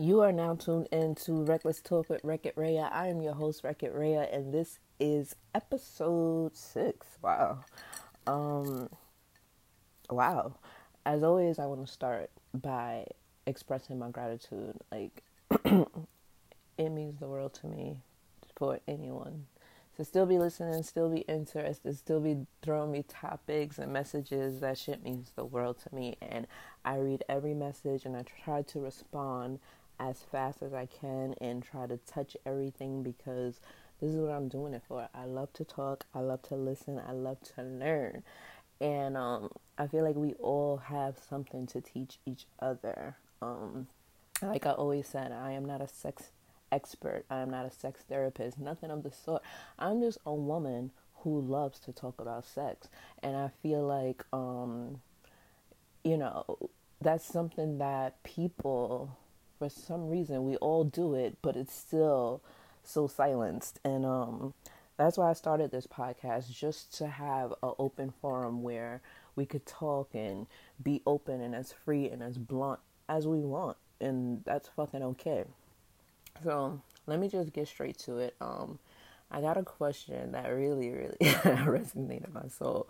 You are now tuned into Reckless Talk with Wreck It Raya. I am your host, Wreck It Raya, and this is episode six. Wow. Um, wow. As always, I want to start by expressing my gratitude. Like, it means the world to me for anyone to still be listening, still be interested, still be throwing me topics and messages. That shit means the world to me. And I read every message and I try to respond as fast as I can and try to touch everything because this is what I'm doing it for. I love to talk, I love to listen, I love to learn. And um, I feel like we all have something to teach each other. Um, like I always said, I am not a sex expert, I am not a sex therapist, nothing of the sort. I'm just a woman who loves to talk about sex. And I feel like, um, you know, that's something that people for some reason we all do it, but it's still so silenced. And um, that's why I started this podcast just to have an open forum where we could talk and be open and as free and as blunt as we want, and that's fucking okay. So let me just get straight to it. Um, I got a question that really, really resonated my soul.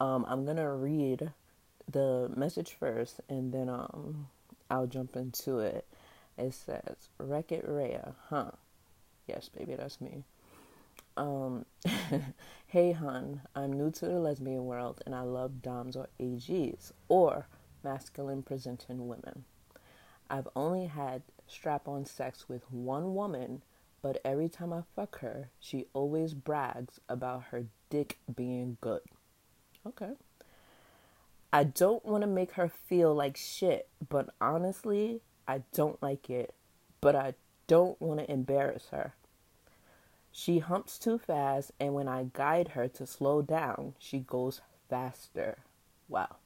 Um, I'm gonna read the message first, and then um, I'll jump into it. It says, Wreck It Raya, huh? Yes, baby, that's me. Um, hey, hun, I'm new to the lesbian world and I love DOMs or AGs or masculine presenting women. I've only had strap on sex with one woman, but every time I fuck her, she always brags about her dick being good. Okay. I don't want to make her feel like shit, but honestly, I don't like it, but I don't want to embarrass her. She humps too fast, and when I guide her to slow down, she goes faster. Wow.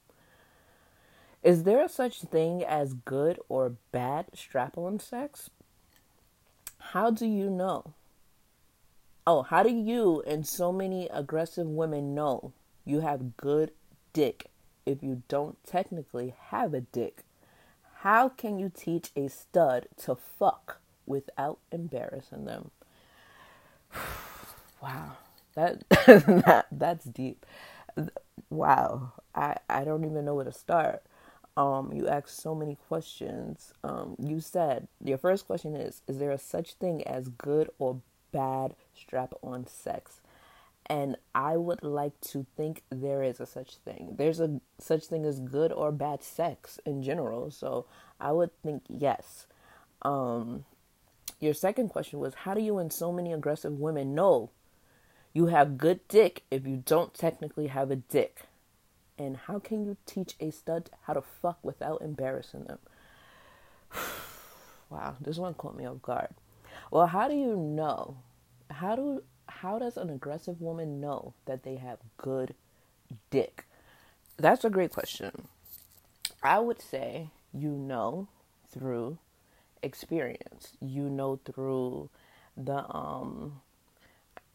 Is there such thing as good or bad strap on sex? How do you know? Oh, how do you and so many aggressive women know you have good dick if you don't technically have a dick? How can you teach a stud to fuck without embarrassing them? wow. That, that that's deep. Wow. I I don't even know where to start. Um, you asked so many questions. Um, you said your first question is Is there a such thing as good or bad strap on sex? And I would like to think there is a such thing. There's a such thing as good or bad sex in general. So I would think yes. Um, your second question was How do you and so many aggressive women know you have good dick if you don't technically have a dick? And how can you teach a stud how to fuck without embarrassing them? wow, this one caught me off guard. Well, how do you know? How do how does an aggressive woman know that they have good dick? That's a great question. I would say you know through experience. You know through the um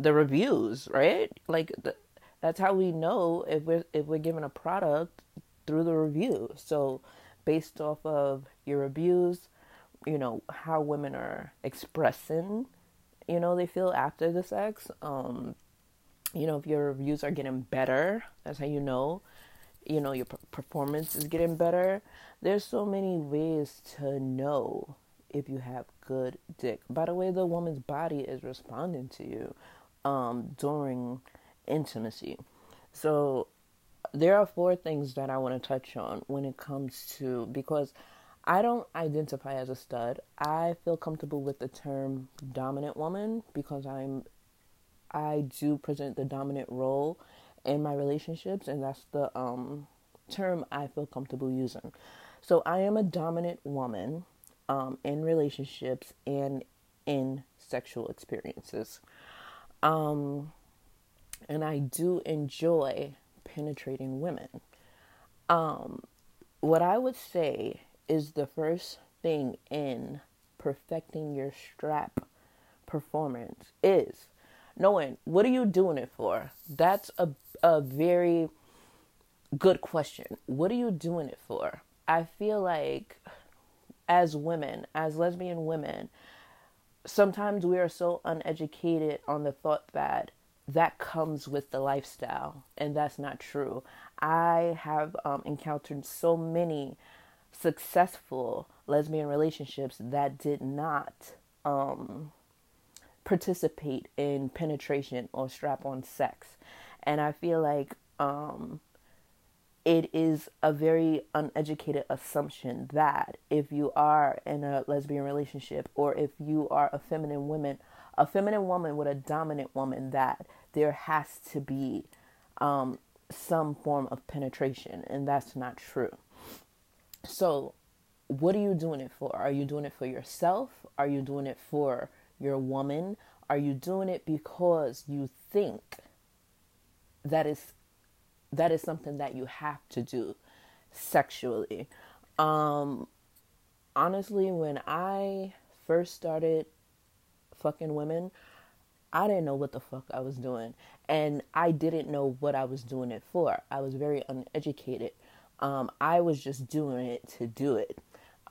the reviews, right? Like the, that's how we know if we're if we're given a product through the review. So based off of your reviews, you know, how women are expressing, you know, they feel after the sex. Um, you know, if your reviews are getting better, that's how you know, you know, your performance is getting better. There's so many ways to know if you have good dick. By the way, the woman's body is responding to you um, during intimacy. So there are four things that I want to touch on when it comes to because I don't identify as a stud. I feel comfortable with the term dominant woman because I'm I do present the dominant role in my relationships and that's the um term I feel comfortable using. So I am a dominant woman um in relationships and in sexual experiences. Um and I do enjoy penetrating women. Um, what I would say is the first thing in perfecting your strap performance is knowing what are you doing it for? That's a a very good question. What are you doing it for? I feel like as women, as lesbian women, sometimes we are so uneducated on the thought that that comes with the lifestyle, and that's not true. I have um, encountered so many successful lesbian relationships that did not um, participate in penetration or strap on sex. And I feel like um, it is a very uneducated assumption that if you are in a lesbian relationship or if you are a feminine woman, a feminine woman with a dominant woman, that there has to be um, some form of penetration, and that's not true. So, what are you doing it for? Are you doing it for yourself? Are you doing it for your woman? Are you doing it because you think that is that is something that you have to do sexually? Um honestly, when I first started fucking women, I didn't know what the fuck I was doing. And I didn't know what I was doing it for. I was very uneducated. Um, I was just doing it to do it.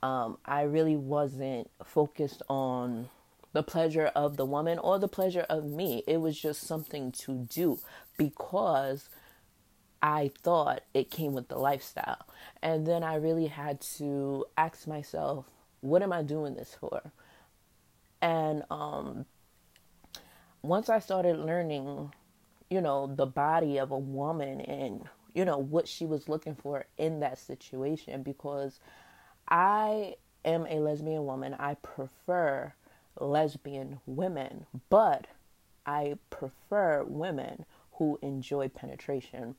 Um, I really wasn't focused on the pleasure of the woman or the pleasure of me. It was just something to do because I thought it came with the lifestyle. And then I really had to ask myself, what am I doing this for? And um, once I started learning, you know, the body of a woman and, you know, what she was looking for in that situation, because I am a lesbian woman, I prefer lesbian women, but I prefer women who enjoy penetration.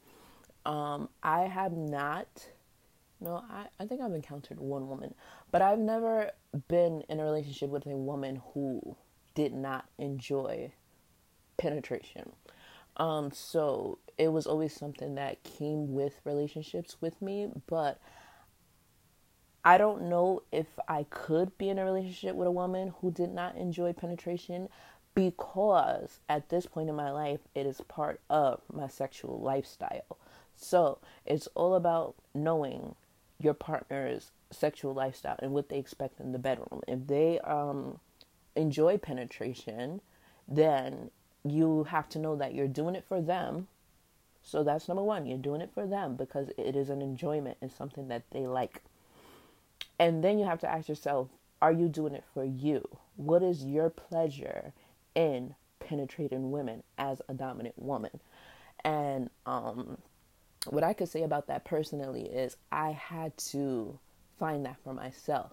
Um, I have not, no, I, I think I've encountered one woman, but I've never been in a relationship with a woman who did not enjoy penetration. Um, so it was always something that came with relationships with me, but I don't know if I could be in a relationship with a woman who did not enjoy penetration because at this point in my life, it is part of my sexual lifestyle. So it's all about knowing your partner's sexual lifestyle and what they expect in the bedroom. If they um, enjoy penetration, then you have to know that you're doing it for them. So that's number one. You're doing it for them because it is an enjoyment. It's something that they like. And then you have to ask yourself, are you doing it for you? What is your pleasure in penetrating women as a dominant woman? And um, what I could say about that personally is I had to find that for myself.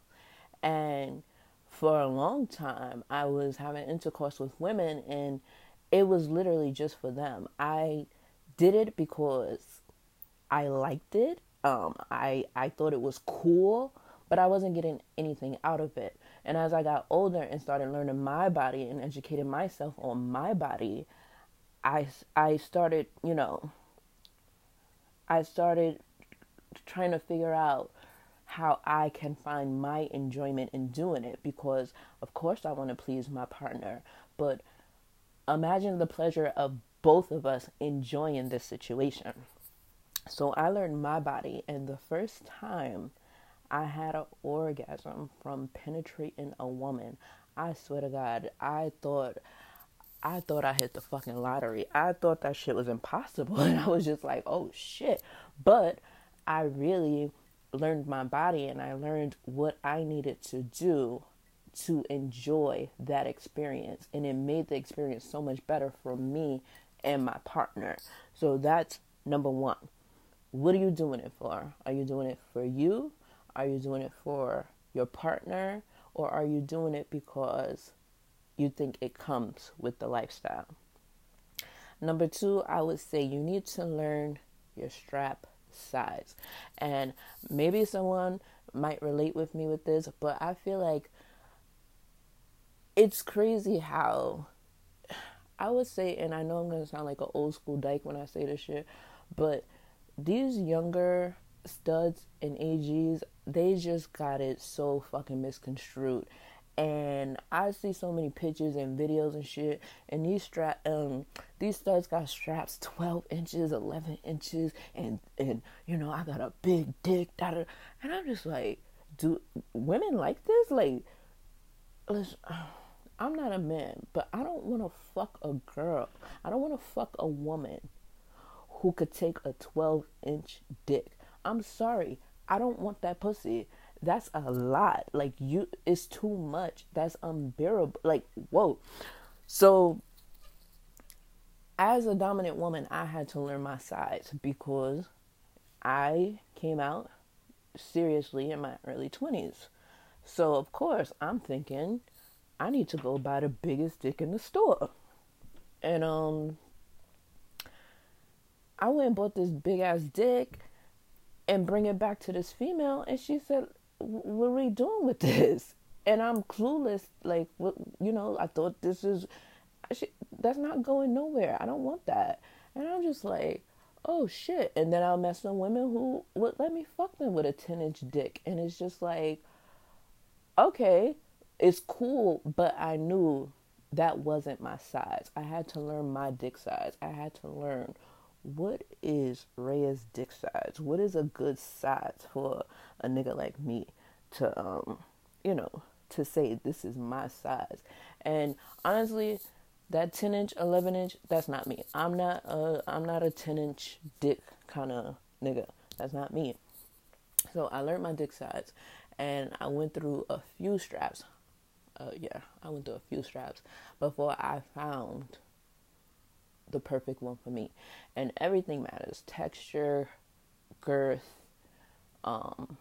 And for a long time, I was having intercourse with women and it was literally just for them. I did it because I liked it. Um, I I thought it was cool, but I wasn't getting anything out of it. And as I got older and started learning my body and educating myself on my body, I I started, you know, I started trying to figure out how I can find my enjoyment in doing it because of course I want to please my partner, but imagine the pleasure of both of us enjoying this situation. So I learned my body, and the first time I had an orgasm from penetrating a woman, I swear to God, I thought. I thought I hit the fucking lottery. I thought that shit was impossible. And I was just like, oh shit. But I really learned my body and I learned what I needed to do to enjoy that experience. And it made the experience so much better for me and my partner. So that's number one. What are you doing it for? Are you doing it for you? Are you doing it for your partner? Or are you doing it because you think it comes with the lifestyle? Number two, I would say you need to learn your strap size. And maybe someone might relate with me with this, but I feel like it's crazy how I would say, and I know I'm gonna sound like an old school dyke when I say this shit, but these younger studs and AGs, they just got it so fucking misconstrued. And I see so many pictures and videos and shit, and these strap, um, these studs got straps 12 inches, 11 inches, and and you know I got a big dick, da da, and I'm just like, do women like this? Like, listen, I'm not a man, but I don't want to fuck a girl. I don't want to fuck a woman who could take a 12 inch dick. I'm sorry. I don't want that pussy. That's a lot. Like, you, it's too much. That's unbearable. Like, whoa. So, as a dominant woman, I had to learn my size because I came out seriously in my early 20s. So, of course, I'm thinking I need to go buy the biggest dick in the store. And um I went and bought this big ass dick and bring it back to this female and she said, "What are we doing with this?" And I'm clueless like what you know, I thought this is she, that's not going nowhere. I don't want that. And I'm just like, oh shit. And then I'll met some women who would let me fuck them with a 10 inch dick. And it's just like, okay, it's cool, but I knew that wasn't my size. I had to learn my dick size. I had to learn what is Rhea's dick size? What is a good size for a nigga like me to um, you know, to say this is my size. And honestly, that 10 inch 11 inch that's not me i'm not a i'm not a 10 inch dick kind of nigga that's not me so i learned my dick size and i went through a few straps uh, yeah i went through a few straps before i found the perfect one for me and everything matters texture girth um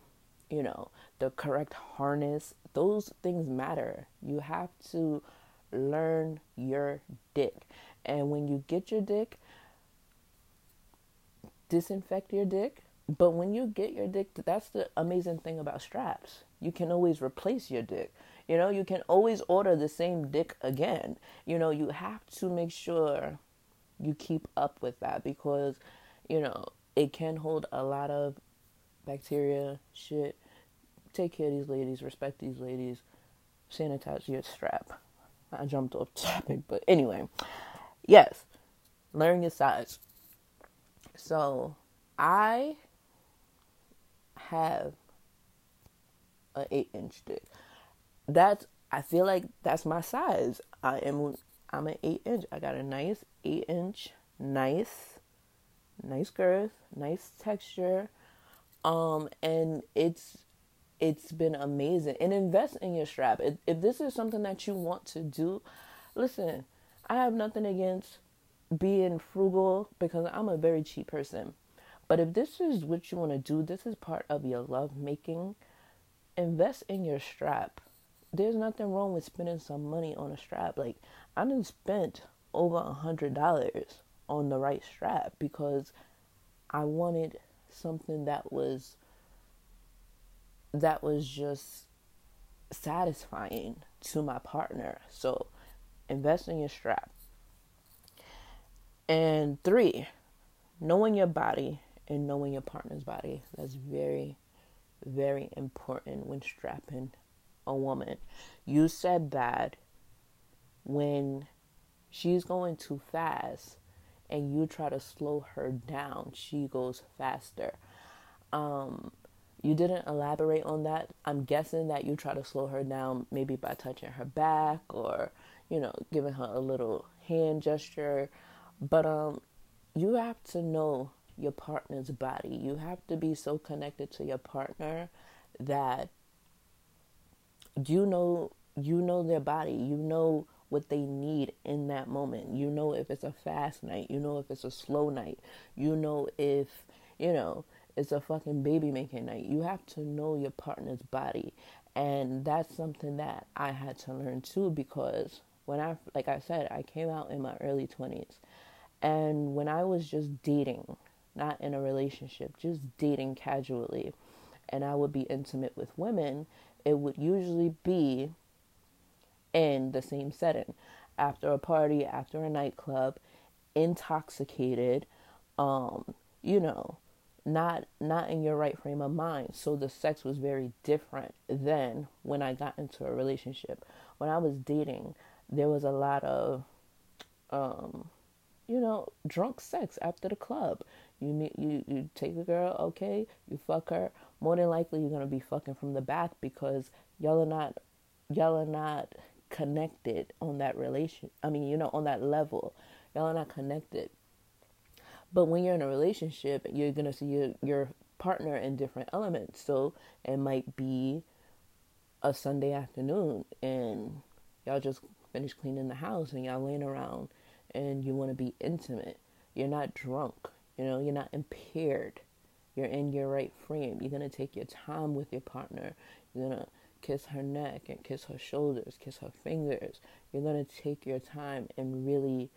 you know the correct harness those things matter you have to learn your dick. And when you get your dick, disinfect your dick. But when you get your dick, that's the amazing thing about straps. You can always replace your dick. You know, you can always order the same dick again. You know, you have to make sure you keep up with that because, you know, it can hold a lot of bacteria, shit. Take care of these ladies, respect these ladies, sanitize your strap. I jumped off topic, but anyway, yes, learn your size. So I have an eight inch dick. That's I feel like that's my size. I am I'm an eight inch. I got a nice eight inch, nice, nice girth, nice texture. Um, and it's it's been amazing. And invest in your strap. If, if this is something that you want to do, listen, I have nothing against being frugal because I'm a very cheap person. But if this is what you want to do, this is part of your love making, invest in your strap. There's nothing wrong with spending some money on a strap. Like I didn't spent over a hundred dollars on the right strap because I wanted something that was that was just satisfying to my partner. So invest in your strap. And three, knowing your body and knowing your partner's body. That's very, very important when strapping a woman. You said that when she's going too fast and you try to slow her down, she goes faster. Um, you didn't elaborate on that. I'm guessing that you try to slow her down maybe by touching her back or, you know, giving her a little hand gesture. But um you have to know your partner's body. You have to be so connected to your partner that you know you know their body. You know what they need in that moment. You know if it's a fast night, you know if it's a slow night. You know if, you know, it's a fucking baby making night. You have to know your partner's body. And that's something that I had to learn too because when I, like I said, I came out in my early 20s. And when I was just dating, not in a relationship, just dating casually, and I would be intimate with women, it would usually be in the same setting after a party, after a nightclub, intoxicated, um, you know, not not in your right frame of mind. So the sex was very different than when I got into a relationship. When I was dating, there was a lot of um you know, drunk sex after the club. You meet you you take a girl, okay, you fuck her. More than likely you're gonna be fucking from the back because y'all are not y'all are not connected on that relation I mean, you know, on that level. Y'all are not connected. But when you're in a relationship, you're gonna see your your partner in different elements. So it might be a Sunday afternoon and y'all just finished cleaning the house and y'all laying around and you want to be intimate. You're not drunk, you know, you're not impaired. You're in your right frame. You're to take your time with your partner. You're to kiss her neck and kiss her shoulders, kiss her fingers. You're to take your time and really,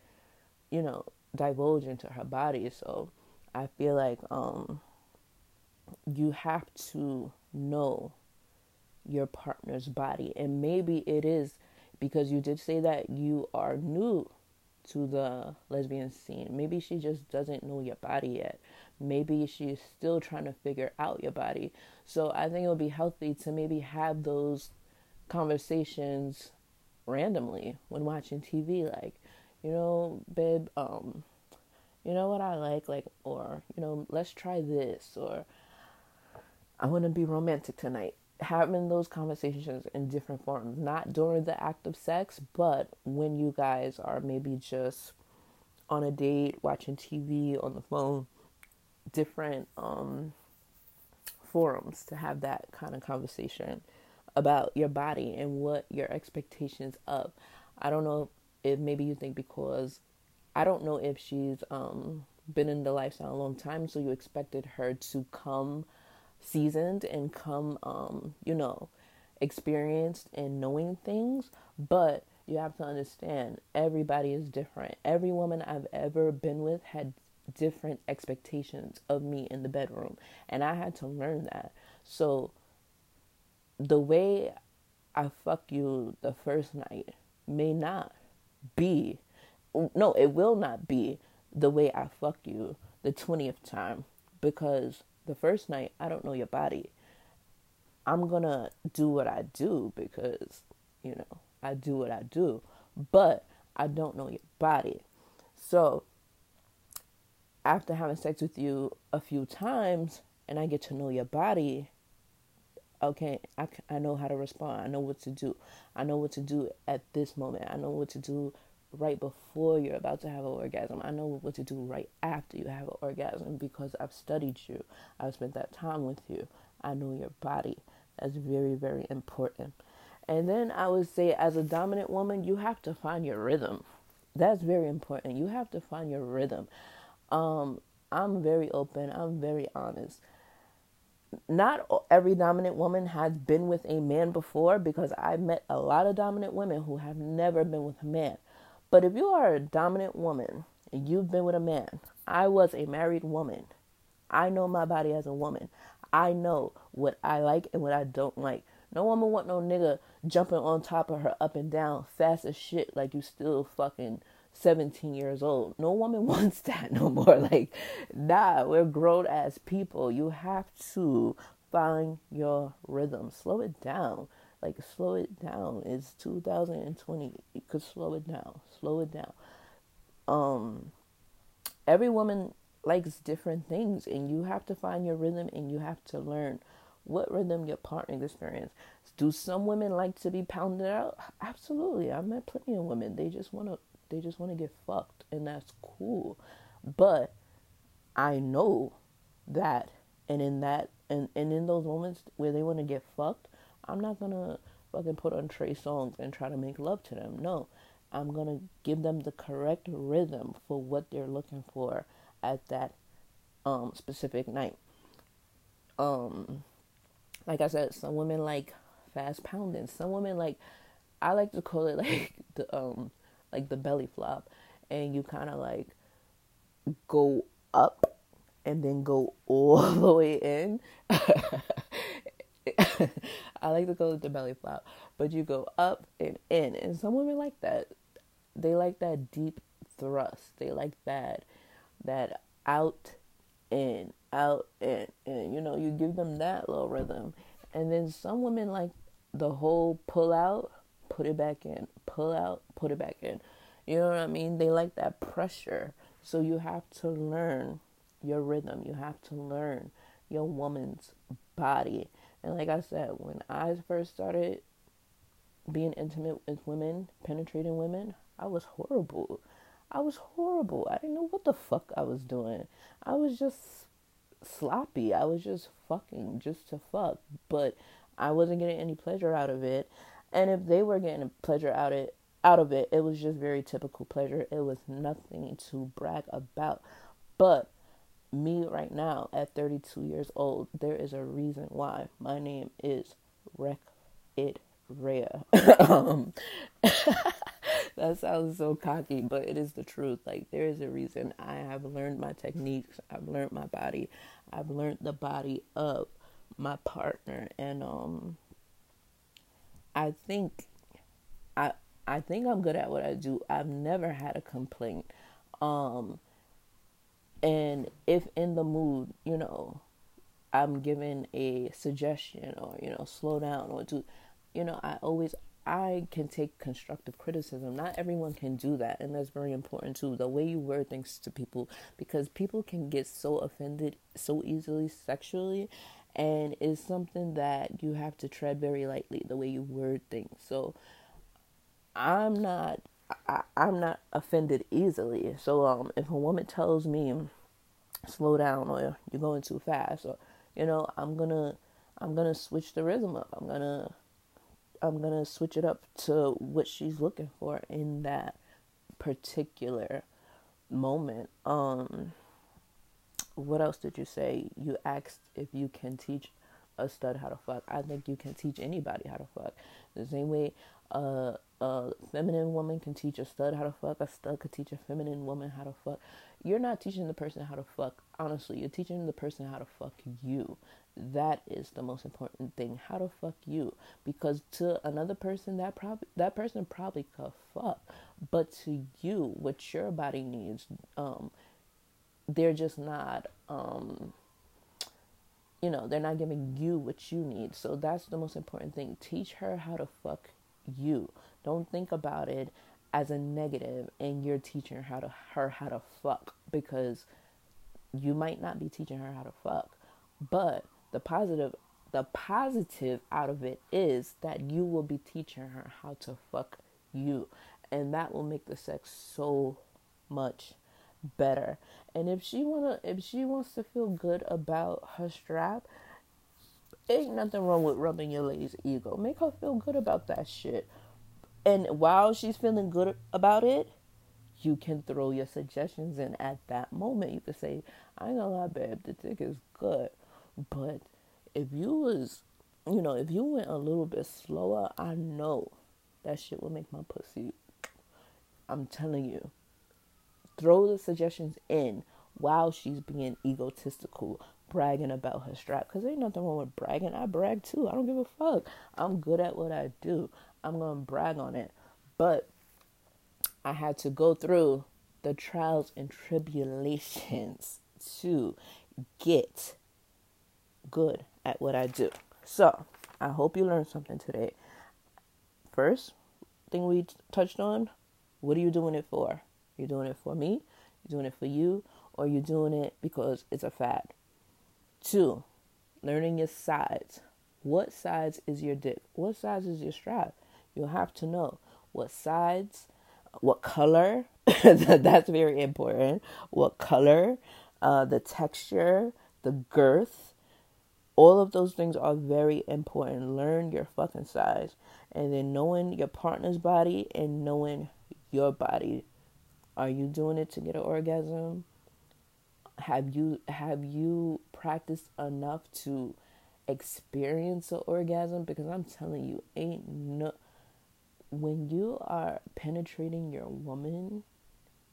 you know, divulge into her body. So I feel like um, you have to know your partner's body. And maybe it is because you did say that you are new to the lesbian scene. Maybe she just doesn't know your body yet. Maybe she's still trying to figure out your body. So I think it would be healthy to maybe have those conversations randomly when watching TV like, you know, babe, um, you know what I like like or, you know, let's try this or I want to be romantic tonight having those conversations in different forms, not during the act of sex, but when you guys are maybe just on a date, watching TV on the phone, different um, forums to have that kind of conversation about your body and what your expectations of. I don't know if maybe you think because I don't know if she's um, been in the lifestyle a long time, so you expected her to come seasoned and come, um, you know, experienced and knowing things. But you have to understand everybody is different. Every woman I've ever been with had different expectations of me in the bedroom, and I had to learn that. So the way I fuck you the first night may not be no, it will not be the way I fuck you the 20th time because the first night, I don't know your body. I'm gonna do what I do because, you know, I do what I do, but I don't know your body. So, after having sex with you a few times and I get to know your body, okay, I, I know how to respond. I know what to do. I know what to do at this moment. I know what to do right before you're about to have an orgasm. I know what to do right after you have an orgasm because I've studied you. I've spent that time with you. I know your body. That's very, very important. And then I would say, as a dominant woman, you have to find your rhythm. That's very important. You have to find your rhythm. Um, I'm very open. I'm very honest. Not every dominant woman has been with a man before because I've met a lot of dominant women who have never been with a man. But if you are a dominant woman and you've been with a man, I was a married woman. I know my body as a woman. I know what I like and what I don't like. No woman want no nigga jumping on top of her up and down fast as shit like you still fucking 17 years old. No woman wants that no more. Like, nah, we're grown as people. You have to find your rhythm. Slow it down. Like slow it down. It's 2020. You could slow it down. Slow it down. Um every woman likes different things and you have to find your rhythm and you have to learn what rhythm your partner experience. Do some women like to be pounded out? Absolutely. I've met plenty of women. They just wanna they just wanna get fucked and that's cool. But I know that and in that and, and in those moments where they want to get fucked, I'm not gonna fucking put on Trey Songz and try to make love to them. No, I'm gonna give them the correct rhythm for what they're looking for at that um, specific night. Um, like I said, some women like fast pounding. Some women like I like to call it like the um like the belly flop, and you kind of like go up and then go all the way in. I like to call it the belly flop, but you go up and in, and some women like that. They like that deep thrust. They like that that out in out in and you know you give them that little rhythm, and then some women like the whole pull out, put it back in, pull out, put it back in. You know what I mean? They like that pressure. So you have to learn your rhythm. You have to learn your woman's body. And like I said, when I first started being intimate with women, penetrating women, I was horrible. I was horrible. I didn't know what the fuck I was doing. I was just sloppy. I was just fucking just to fuck. But I wasn't getting any pleasure out of it. And if they were getting pleasure out it, out of it, it was just very typical pleasure. It was nothing to brag about. But me right now at 32 years old, there is a reason why my name is Wreck It Rhea. um, that sounds so cocky, but it is the truth. Like there is a reason I have learned my techniques. I've learned my body. I've learned the body of my partner, and um, I think I I think I'm good at what I do. I've never had a complaint. Um, and if in the mood, you know, I'm given a suggestion or you know, slow down or do, you know, I always I can take constructive criticism. Not everyone can do that, and that's very important too. The way you word things to people, because people can get so offended so easily sexually, and it's something that you have to tread very lightly. The way you word things. So, I'm not. I, I'm not offended easily. So, um, if a woman tells me, "Slow down," or "You're going too fast," or you know, I'm gonna, I'm gonna switch the rhythm up. I'm gonna I'm gonna switch it up to what she's looking for in that particular moment. Um, what else did you say? You asked if you can teach a stud how to fuck. I think you can teach anybody how to fuck. The same way uh, a feminine woman can teach a stud how to fuck, a stud could teach a feminine woman how to fuck. You're not teaching the person how to fuck, honestly. You're teaching the person how to fuck you. That is the most important thing. How to fuck you. Because to another person that probably that person probably could fuck. But to you, what your body needs, um, they're just not um you know, they're not giving you what you need. So that's the most important thing. Teach her how to fuck you. Don't think about it as a negative and you're teaching her to her how to fuck because you might not be teaching her how to fuck. But the positive the positive out of it is that you will be teaching her how to fuck you and that will make the sex so much better. And if she wanna if she wants to feel good about her strap, ain't nothing wrong with rubbing your lady's ego. Make her feel good about that shit. And while she's feeling good about it, you can throw your suggestions in at that moment. You can say, I ain't gonna lie, babe, the dick is good. But if you was, you know, if you went a little bit slower, I know that shit will make my pussy. I'm telling you. Throw the suggestions in while she's being egotistical, bragging about her strap. Because ain't nothing wrong with bragging. I brag too. I don't give a fuck. I'm good at what I do. I'm going to brag on it. But I had to go through the trials and tribulations to get good at what I do. So, I hope you learned something today. First thing we touched on, what are you doing it for? You're doing it for me, you're doing it for you, or you're doing it because it's a fad. Two, learning your sides. What size is your dick? What size is your strap? You'll have to know what sides, what color. That's very important. What color, uh, the texture, the girth. All of those things are very important. Learn your fucking size. And then knowing your partner's body and knowing your body. Are you doing it to get an orgasm? have you have you practiced enough to experience an orgasm because i'm telling you ain't no when you are penetrating your woman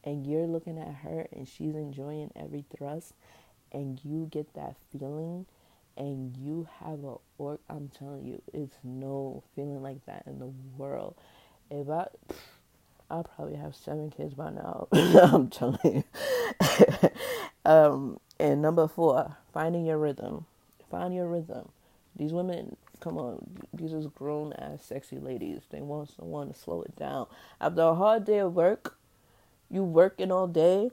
and you're looking at her and she's enjoying every thrust and you get that feeling and you have a or i'm telling you it's no feeling like that in the world if i I'll probably have seven kids by now. I'm telling you. um, and number four, finding your rhythm. Find your rhythm. These women, come on, these are grown ass sexy ladies. They want someone to slow it down. After a hard day of work, you working all day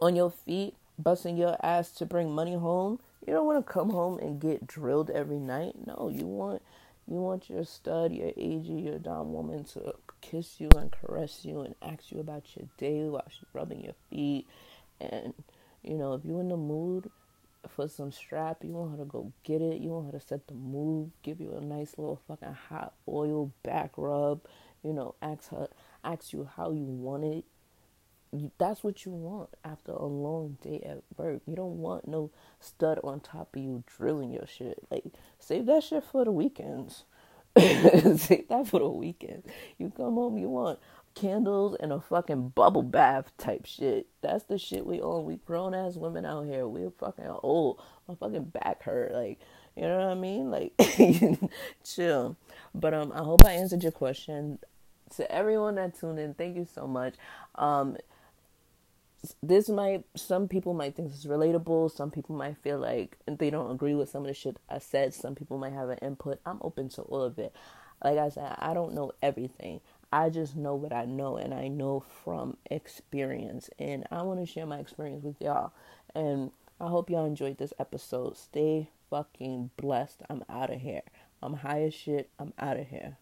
on your feet, busting your ass to bring money home. You don't want to come home and get drilled every night. No, you want you want your stud, your AG, your dom woman to kiss you and caress you and ask you about your day while she's rubbing your feet. And you know, if you're in the mood for some strap, you want her to go get it. You want her to set the mood, give you a nice little fucking hot oil back rub. You know, ask her, ask you how you want it. That's what you want after a long day at work. You don't want no stud on top of you drilling your shit. Like, save that shit for the weekends. save that for the weekend. You come home, you want candles and a fucking bubble bath type shit. That's the shit we own. We grown ass women out here. We're fucking old. My fucking back hurt. Like, you know what I mean? Like, chill. But um, I hope I answered your question. To everyone that tuned in, thank you so much. Um, this might some people might think this is relatable. Some people might feel like they don't agree with some of the shit I said. Some people might have an input. I'm open to all of it. Like I said, I don't know everything. I just know what I know and I know from experience. And I want to share my experience with y'all. And I hope y'all enjoyed this episode. Stay fucking blessed. I'm out of here. I'm high as shit. I'm out of here.